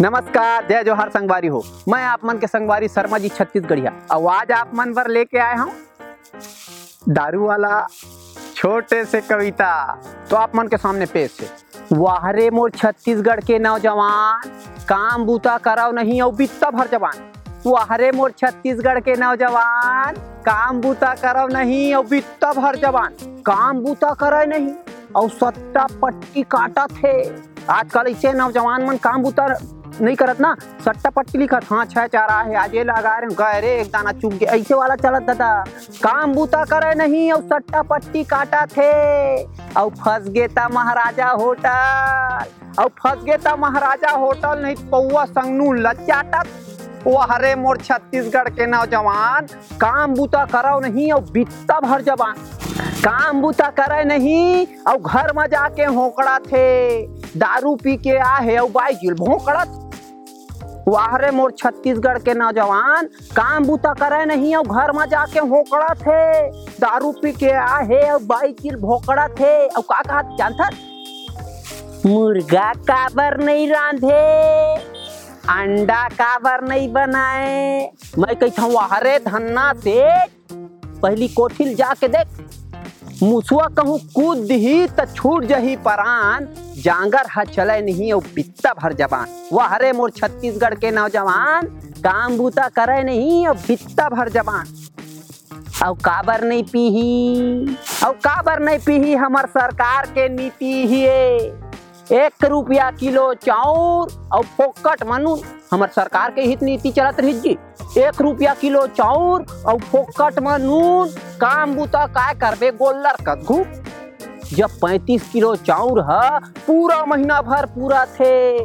नमस्कार, जय जोहार संगवारी हो। मैं आप मन के संगवारी शर्मा जी, छत्तीसगढ़िया। आवाज़ आप मन पर लेके आए हूँ दारू वाला छोटे से कविता। तो आप मन के सामने पेश है। वाहरे मोर छत्तीसगढ़ के नौजवान, काम बूता कराओ नहीं और बित्ता भर जवान। वाहरे मोर छत्तीसगढ़ के नौजवान, काम बूता कराओ नहीं और बित्ता भर जवान। काम बूता करे नहीं और सट्टा पट्टी काटा थे। आजकल ऐसे नौजवान मन काम बूता नहीं करत ना। सट्टा पट्टी लिखत हाँ छह चारा है, आज ये लगा रहे गए रे, एक दाना चुग के। ऐसे वाला चलत दादा। काम बूता करे नहीं और सट्टा पट्टी काटा थे और फंस गे ता महाराजा होटल। और फंस गे ता महाराजा होटल, नहीं पौवा संगनू लचाटत वो हरे मोर छत्तीसगढ़ के नौजवान। काम बूता करो नहीं और बित्ता भर जवान। काम बूता करे नहीं और घर में जाके होकड़ा थे दारू पी के आ है और बाइक भोंकड़त। वाहरे मोर छत्तीसगढ़ के नौजवान, काम बूता करे नहीं और घर में जाके होकड़ा थे। दारू पी के आ है और बाइक भोकड़ा थे। और का कहा जानता मुर्गा काबर नहीं रांधे, अंडा काबर नहीं बनाए। मैं कहता हूँ वाहरे धन्ना से, पहली कोठिल जाके देख। मुसुआ कहूँ, कूद दही तो छूट जही परान। जांगर ह चले नहीं और बित्ता भर जबान वाहरे मोर छत्तीसगढ़ के नौजवान। काम बूता करे नहीं और बित्ता भर जवान। और काबर नहीं पीही? और काबर नहीं पीही हमार सरकार के नीति ही एक रुपया किलो चाउर और फोकट मनू हमार सरकार के हित नीति चलत रही जी। एक रुपया किलो चाउर और फोकट में नून काम बूता काय करबे गोल्लर कद्दू जब 35 किलो चाउर है, पूरा महीना भर पूरा थे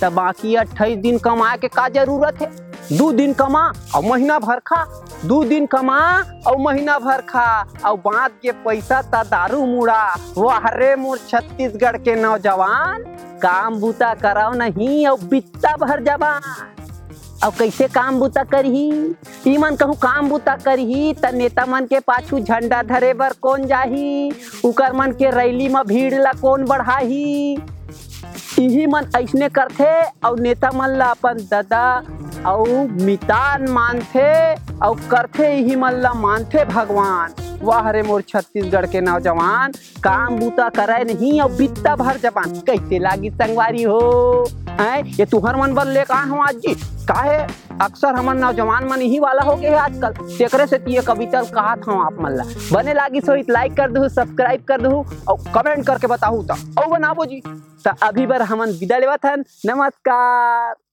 तब बाकी अट्ठाईस दिन कमाए के का ज़रूरत है? दो दिन कमा और महीना भर खा। दो दिन कमा और महीना भर खा और बाँध के पैसा ता दारू मुड़ा। वाहरे मोर छत्तीसगढ़ के नौजवान, काम बूता कराओ नहीं और बित्ता भर जवान। और कैसे काम बूता करही? ई मन कहूँ काम बूता करही, त नेता मन के पाछू झंडा धरे बर कौन जाही? उकर मन के रैली में भीड़ ला कौन बढ़ाही? इही मन ऐसने करथे और नेता मन ला अपन दादा और मितान मानथे और करथे इही मन ला मानथे भगवान। वाह रे मोर छत्तीसगढ़ के नौजवान, काम बूता करे नहीं और बित्ता भर जबान कैसे लागी संगवारी हो? हैं? ये तुहर मन बल ले कहा हूँ आज जी? काहे? अक्सर हमन नौजवान मन यही वाला हो गए आजकल। तेकरे से ये कविता कहा था आप मन ला बने लागी सो लाइक कर दू सब्सक्राइब कर दू और कमेंट करके बताऊ तो। और बनाबो जी। तो अभी बार हमन विदा लेवत हन। नमस्कार।